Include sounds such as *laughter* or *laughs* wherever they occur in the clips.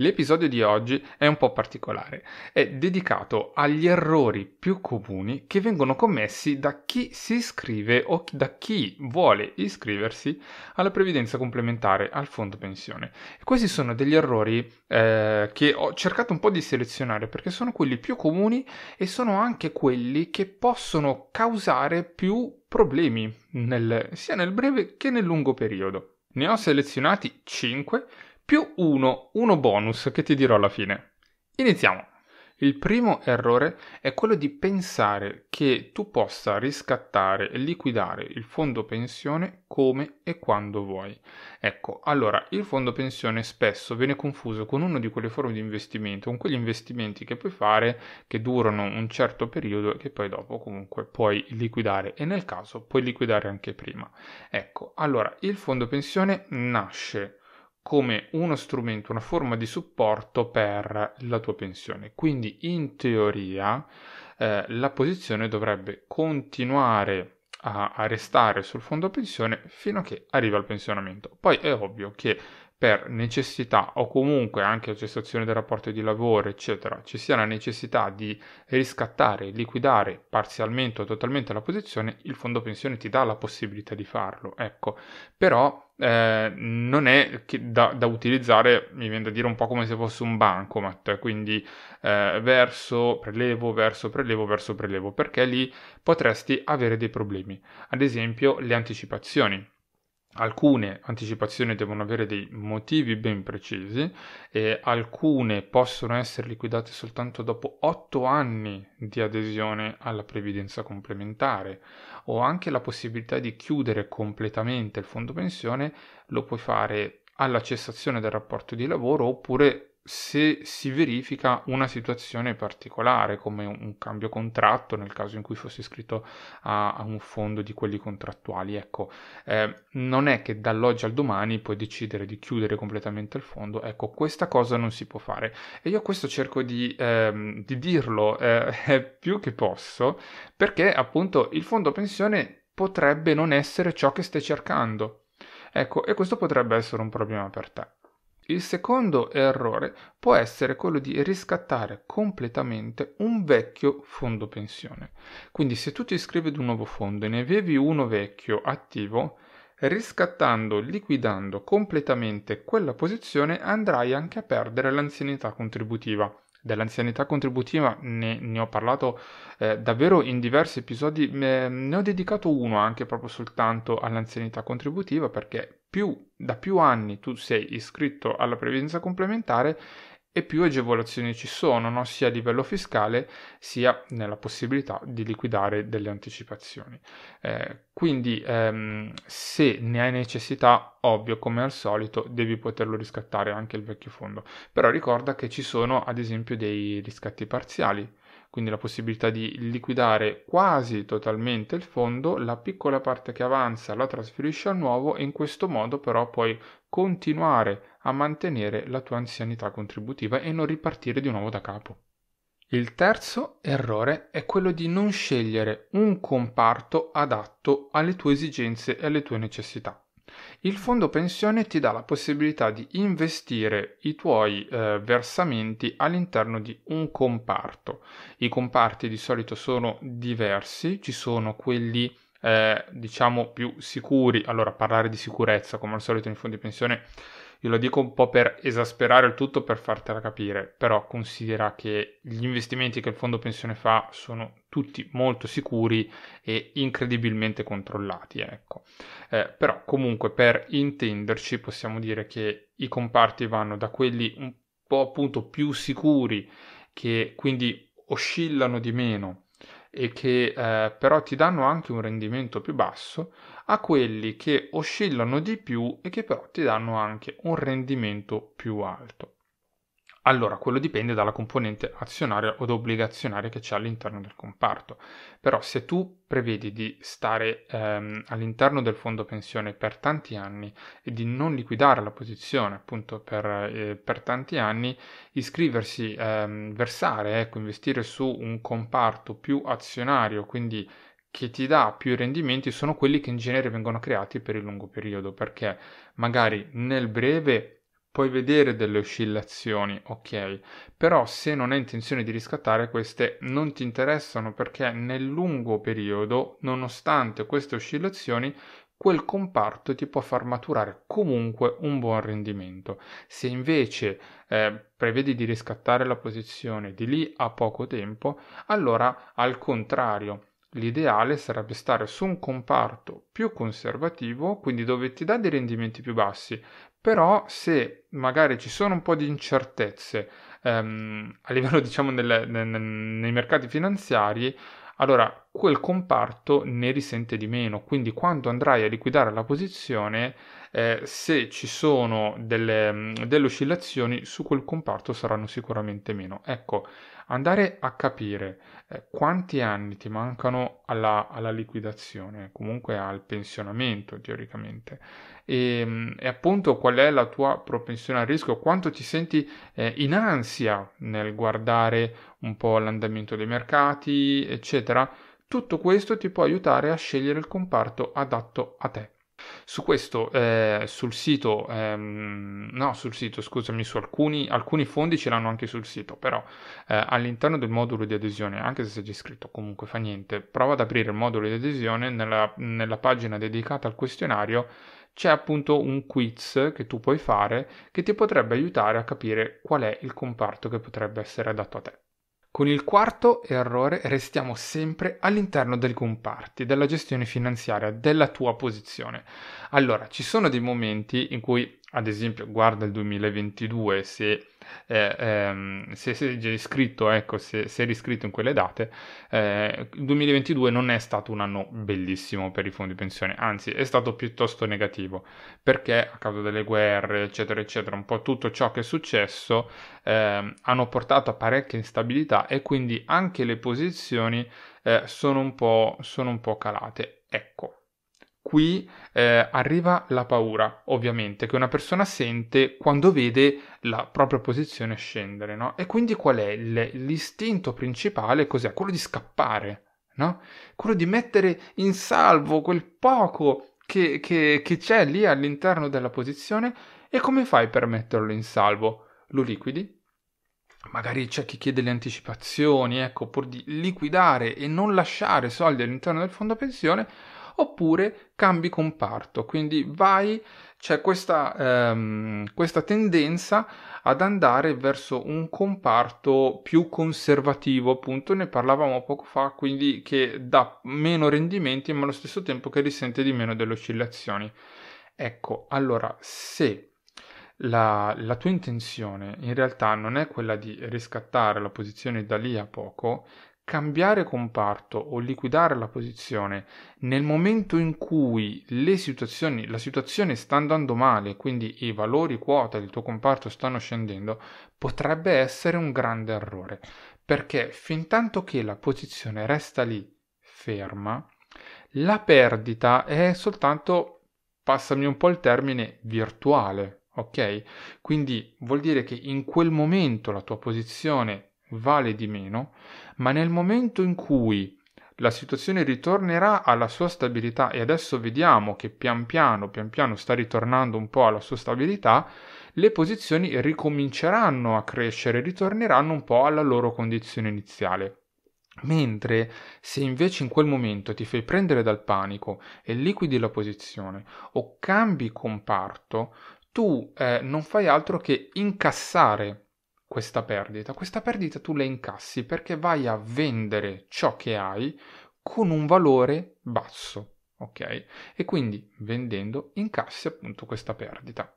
L'episodio di oggi è un po' particolare, è dedicato agli errori più comuni che vengono commessi da chi si iscrive o da chi vuole iscriversi alla previdenza complementare al fondo pensione. E questi sono degli errori eh, che ho cercato un po' di selezionare perché sono quelli più comuni e sono anche quelli che possono causare più problemi nel, sia nel breve che nel lungo periodo. Ne ho selezionati 5 più uno, uno bonus che ti dirò alla fine. Iniziamo. Il primo errore è quello di pensare che tu possa riscattare e liquidare il fondo pensione come e quando vuoi. Ecco, allora il fondo pensione spesso viene confuso con una di quelle forme di investimento, con quegli investimenti che puoi fare che durano un certo periodo e che poi dopo comunque puoi liquidare e nel caso puoi liquidare anche prima. Ecco, allora il fondo pensione nasce come uno strumento, una forma di supporto per la tua pensione. Quindi in teoria eh, la posizione dovrebbe continuare a, a, restare sul fondo pensione fino a che arriva al pensionamento. Poi è ovvio che per necessità o comunque anche a cessazione del rapporto di lavoro, eccetera, ci sia la necessità di riscattare, liquidare parzialmente o totalmente la posizione, il fondo pensione ti dà la possibilità di farlo. Ecco, però eh, non è da, da, utilizzare, mi viene da dire un po' come se fosse un bancomat, quindi eh, verso prelevo, verso prelevo, verso prelevo, perché lì potresti avere dei problemi. Ad esempio le anticipazioni Alcune anticipazioni devono avere dei motivi ben precisi e alcune possono essere liquidate soltanto dopo 8 anni di adesione alla previdenza complementare. O anche la possibilità di chiudere completamente il fondo pensione lo puoi fare alla cessazione del rapporto di lavoro oppure se si verifica una situazione particolare come un, cambio contratto nel caso in cui fosse iscritto a, a un fondo di quelli contrattuali. Ecco, eh, non è che dall'oggi al domani puoi decidere di chiudere completamente il fondo, ecco, questa cosa non si può fare e io questo cerco di, ehm, di dirlo eh, *laughs* più che posso perché appunto il fondo pensione potrebbe non essere ciò che stai cercando. Ecco, e questo potrebbe essere un problema per te. Il secondo errore può essere quello di riscattare completamente un vecchio fondo pensione. Quindi se tu ti iscrivi ad un nuovo fondo e ne avevi uno vecchio attivo, riscattando, liquidando completamente quella posizione andrai anche a perdere l'anzianità contributiva dell'anzianità contributiva ne, ne ho parlato eh, davvero in diversi episodi, ne ho dedicato uno anche proprio soltanto all'anzianità contributiva perché più, da più anni tu sei iscritto alla previdenza complementare e più agevolazioni ci sono, no? sia a livello fiscale sia nella possibilità di liquidare delle anticipazioni. Eh, quindi ehm, se ne hai necessità, ovvio come al solito, devi poterlo riscattare anche il vecchio fondo. Però ricorda che ci sono ad esempio dei riscatti parziali quindi la possibilità di liquidare quasi totalmente il fondo, la piccola parte che avanza la trasferisci al nuovo e in questo modo però puoi continuare a mantenere la tua anzianità contributiva e non ripartire di nuovo da capo. Il terzo errore è quello di non scegliere un comparto adatto alle tue esigenze e alle tue necessità. Il fondo pensione ti dà la possibilità di investire i tuoi eh, versamenti all'interno di un comparto. I comparti di solito sono diversi, ci sono quelli eh, diciamo più sicuri. Allora, parlare di sicurezza, come al solito nei fondi pensione io lo dico un po' per esasperare il tutto per fartela capire, però considera che gli investimenti che il fondo pensione fa sono tutti molto sicuri e incredibilmente controllati, ecco. Eh, però comunque per intenderci possiamo dire che i comparti vanno da quelli un po' appunto più sicuri che quindi oscillano di meno e che eh, però ti danno anche un rendimento più basso a quelli che oscillano di più e che però ti danno anche un rendimento più alto. Allora, quello dipende dalla componente azionaria o obbligazionaria che c'è all'interno del comparto. Però se tu prevedi di stare ehm, all'interno del fondo pensione per tanti anni e di non liquidare la posizione appunto per, eh, per tanti anni, iscriversi, ehm, versare, ecco, investire su un comparto più azionario, quindi che ti dà più rendimenti sono quelli che in genere vengono creati per il lungo periodo, perché magari nel breve puoi vedere delle oscillazioni, ok, però se non hai intenzione di riscattare queste non ti interessano perché nel lungo periodo, nonostante queste oscillazioni, quel comparto ti può far maturare comunque un buon rendimento. Se invece eh, prevedi di riscattare la posizione di lì a poco tempo, allora al contrario, l'ideale sarebbe stare su un comparto più conservativo, quindi dove ti dà dei rendimenti più bassi, però se magari ci sono un po' di incertezze ehm, a livello *laughs* diciamo nel, nel, nei mercati finanziari, allora quel comparto ne risente di meno. Quindi quando andrai a liquidare la posizione, eh, se ci sono delle, delle oscillazioni, su quel comparto saranno sicuramente meno. Ecco, andare a capire eh, quanti anni ti mancano alla, alla, liquidazione, comunque al pensionamento teoricamente, e, ehm, e, appunto qual è la tua propensione al rischio, quanto ti senti eh, in ansia nel guardare un po' l'andamento dei mercati, eccetera. Tutto questo ti può aiutare a scegliere il comparto adatto a te. Su questo, eh, sul sito, ehm, no, sul sito, scusami, su alcuni, alcuni, fondi ce l'hanno anche sul sito, però eh, all'interno del modulo di adesione, anche se sei già iscritto, comunque fa niente, prova ad aprire il modulo di adesione nella, nella pagina dedicata al questionario c'è appunto un quiz che tu puoi fare che ti potrebbe aiutare a capire qual è il comparto che potrebbe essere adatto a te. Con il quarto errore restiamo sempre all'interno del comparti, della gestione finanziaria, della tua posizione. Allora, ci sono dei momenti in cui, ad esempio, guarda il 2022, se eh, ehm, se sei già iscritto, ecco, se sei iscritto in quelle date, eh, il 2022 non è stato un anno bellissimo per i fondi pensione, anzi è stato piuttosto negativo, perché a causa delle guerre, eccetera, eccetera, un po' tutto ciò che è successo eh, hanno portato a parecchia instabilità e quindi anche le posizioni eh, sono un, sono un po' calate. Ecco, qui eh, arriva la paura, ovviamente, che una persona sente quando vede la propria posizione scendere, no? E quindi qual è l'istinto principale? Cos'è? Quello di scappare, no? Quello di mettere in salvo quel poco che, che, che c'è lì all'interno della posizione e come fai per metterlo in salvo? Lo liquidi? Magari c'è chi chiede le anticipazioni, ecco, pur di liquidare e non lasciare soldi all'interno del fondo pensione, oppure cambi comparto, quindi vai, c'è questa, ehm, questa tendenza ad andare verso un comparto più conservativo, appunto ne parlavamo poco fa, quindi che dà meno rendimenti ma allo stesso tempo che risente di meno delle oscillazioni. Ecco, allora se la, la, tua intenzione in realtà non è quella di riscattare la posizione da lì a poco, cambiare comparto o liquidare la posizione nel momento in cui situazioni, la situazione sta andando male, quindi i valori quota del tuo comparto stanno scendendo, potrebbe essere un grande errore, perché fin tanto che la posizione resta lì ferma, la perdita è soltanto, passami un po' il termine, virtuale, ok? Quindi vuol dire che in quel momento la tua posizione vale di meno, ma nel momento in cui la situazione ritornerà alla sua stabilità e adesso vediamo che pian piano, pian piano sta ritornando un po' alla sua stabilità, le posizioni ricominceranno a crescere, ritorneranno un po' alla loro condizione iniziale. Mentre se invece in quel momento ti fai prendere dal panico e liquidi la posizione o cambi comparto, tu eh, non fai altro che incassare questa perdita. Questa perdita tu la incassi perché vai a vendere ciò che hai con un valore basso, ok? E quindi vendendo incassi appunto questa perdita.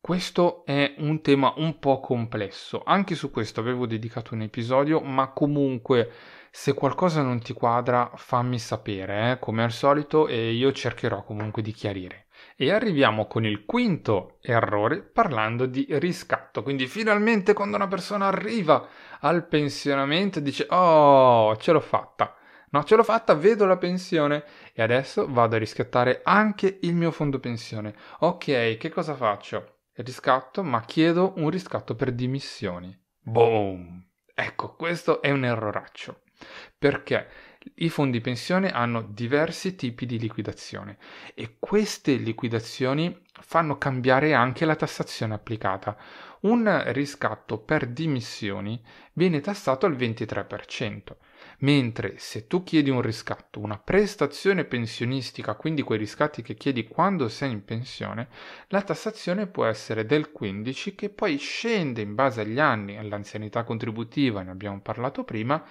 Questo è un tema un po' complesso, anche su questo avevo dedicato un episodio, ma comunque se qualcosa non ti quadra fammi sapere, eh, come al solito, e io cercherò comunque di chiarire. E arriviamo con il quinto errore parlando di riscatto. Quindi finalmente quando una persona arriva al pensionamento dice oh ce l'ho fatta. No, ce l'ho fatta, vedo la pensione e adesso vado a riscattare anche il mio fondo pensione. Ok, che cosa faccio? Riscatto, ma chiedo un riscatto per dimissioni. Boom! Ecco, questo è un erroraccio. Perché I fondi pensione hanno diversi tipi di liquidazione e queste liquidazioni fanno cambiare anche la tassazione applicata. Un riscatto per dimissioni viene tassato al 23%, mentre se tu chiedi un riscatto, una prestazione pensionistica, quindi quei riscatti che chiedi quando sei in pensione, la tassazione può essere del 15% che poi scende in base agli anni, all'anzianità contributiva, ne abbiamo parlato prima,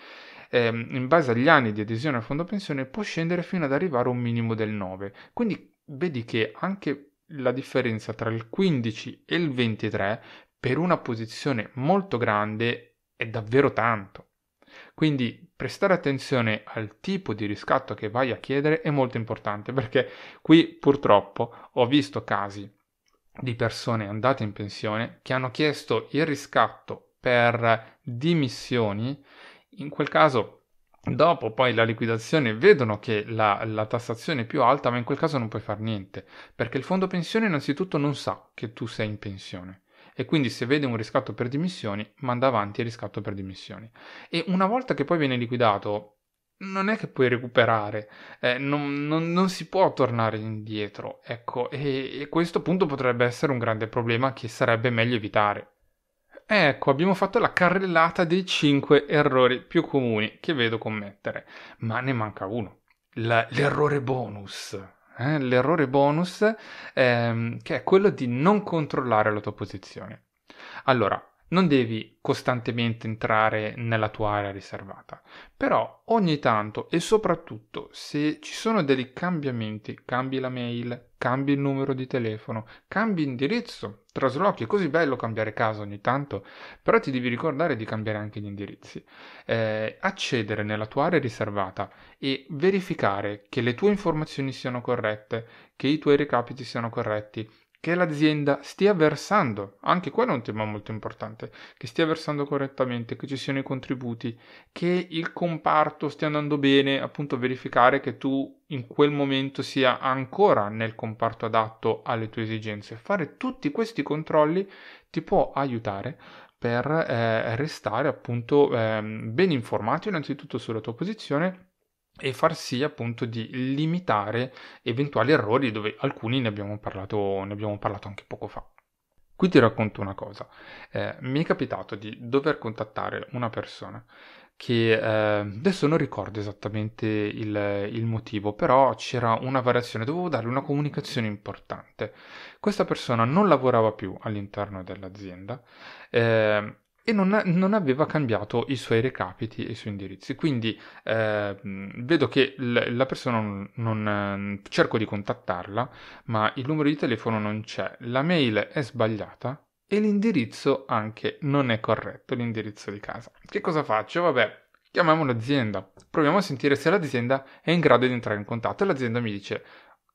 ehm, in base agli anni di adesione al fondo pensione può scendere fino ad arrivare a un minimo del 9. Quindi vedi che anche la differenza tra il 15 e il 23 per una posizione molto grande è davvero tanto. Quindi prestare attenzione al tipo di riscatto che vai a chiedere è molto importante perché qui purtroppo ho visto casi di persone andate in pensione che hanno chiesto il riscatto per dimissioni in quel caso Dopo poi la liquidazione vedono che la, la, tassazione è più alta, ma in quel caso non puoi fare niente, perché il fondo pensione innanzitutto non sa che tu sei in pensione e quindi se vede un riscatto per dimissioni manda avanti il riscatto per dimissioni. E una volta che poi viene liquidato non è che puoi recuperare, eh, non, non, non, si può tornare indietro, ecco, e, e questo appunto potrebbe essere un grande problema che sarebbe meglio evitare. Ecco, abbiamo fatto la carrellata dei 5 errori più comuni che vedo commettere, ma ne manca uno, la, l'errore bonus. Eh? L'errore bonus ehm, che è quello di non controllare la tua posizione. Allora, non devi costantemente entrare nella tua area riservata, però ogni tanto e soprattutto se ci sono dei cambiamenti, cambi la mail, cambi il numero di telefono, cambi indirizzo, traslochi, è così bello cambiare casa ogni tanto, però ti devi ricordare di cambiare anche gli indirizzi, eh, accedere nella tua area riservata e verificare che le tue informazioni siano corrette, che i tuoi recapiti siano corretti, che l'azienda stia versando, anche quello è un tema molto importante, che stia versando correttamente, che ci siano i contributi, che il comparto stia andando bene, appunto verificare che tu in quel momento sia ancora nel comparto adatto alle tue esigenze. Fare tutti questi controlli ti può aiutare per eh, restare appunto eh, ben informato innanzitutto sulla tua posizione e far sì appunto di limitare eventuali errori dove alcuni ne abbiamo parlato, ne abbiamo parlato anche poco fa. Qui ti racconto una cosa, eh, mi è capitato di dover contattare una persona che eh, adesso non ricordo esattamente il, il, motivo, però c'era una variazione, dovevo dare una comunicazione importante. Questa persona non lavorava più all'interno dell'azienda eh, e non, non, aveva cambiato i suoi recapiti e i suoi indirizzi. Quindi eh, vedo che l- la persona non, non, cerco di contattarla, ma il numero di telefono non c'è, la mail è sbagliata e l'indirizzo anche non è corretto, l'indirizzo di casa. Che cosa faccio? Vabbè, chiamiamo l'azienda, proviamo a sentire se l'azienda è in grado di entrare in contatto e l'azienda mi dice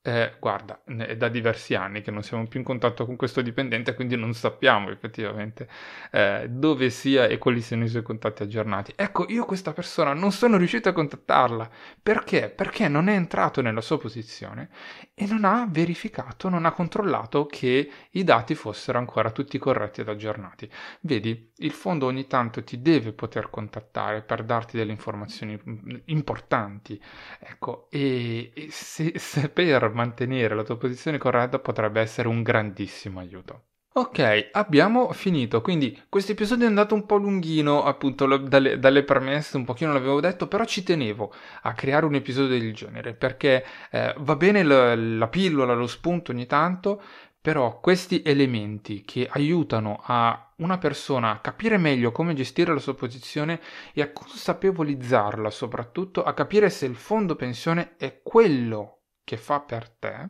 eh, guarda, è da diversi anni che non siamo più in contatto con questo dipendente, quindi non sappiamo effettivamente eh, dove sia e quali siano i suoi contatti aggiornati. Ecco, io questa persona non sono riuscito a contattarla. Perché? Perché non è entrato nella sua posizione e non ha verificato, non ha controllato che i dati fossero ancora tutti corretti ed aggiornati. Vedi, il fondo ogni tanto ti deve poter contattare per darti delle informazioni mm, importanti. Ecco, e, e se, se per mantenere la tua posizione corretta potrebbe essere un grandissimo aiuto. Ok, abbiamo finito, quindi questo episodio è andato un po' lunghino, appunto dalle, dalle, premesse, un pochino l'avevo detto, però ci tenevo a creare un episodio del genere, perché eh, va bene la, la pillola, lo spunto ogni tanto, però questi elementi che aiutano a una persona a capire meglio come gestire la sua posizione e a consapevolizzarla soprattutto, a capire se il fondo pensione è quello che fa per te,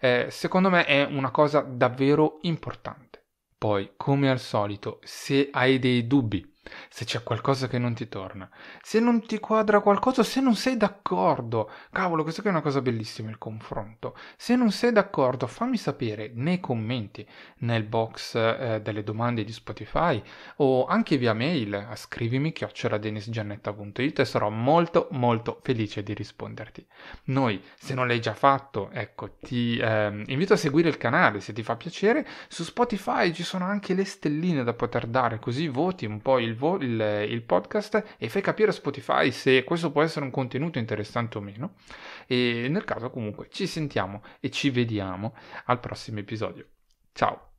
eh, secondo me è una cosa davvero importante. Poi, come al solito, se hai dei dubbi se c'è qualcosa che non ti torna, se non ti quadra qualcosa, se non sei d'accordo. Cavolo, questa è una cosa bellissima il confronto. Se non sei d'accordo, fammi sapere nei commenti, nel box eh, delle domande di Spotify o anche via mail scrivimi chioccioladenisgiannetta.it e sarò molto molto felice di risponderti. Noi, se non l'hai già fatto, ecco, ti eh, invito a seguire il canale se ti fa piacere. Su Spotify ci sono anche le stelline da poter dare, così voti un po' il il, vo- il, il, podcast e fai capire a Spotify se questo può essere un contenuto interessante o meno. E nel caso comunque ci sentiamo e ci vediamo al prossimo episodio. Ciao!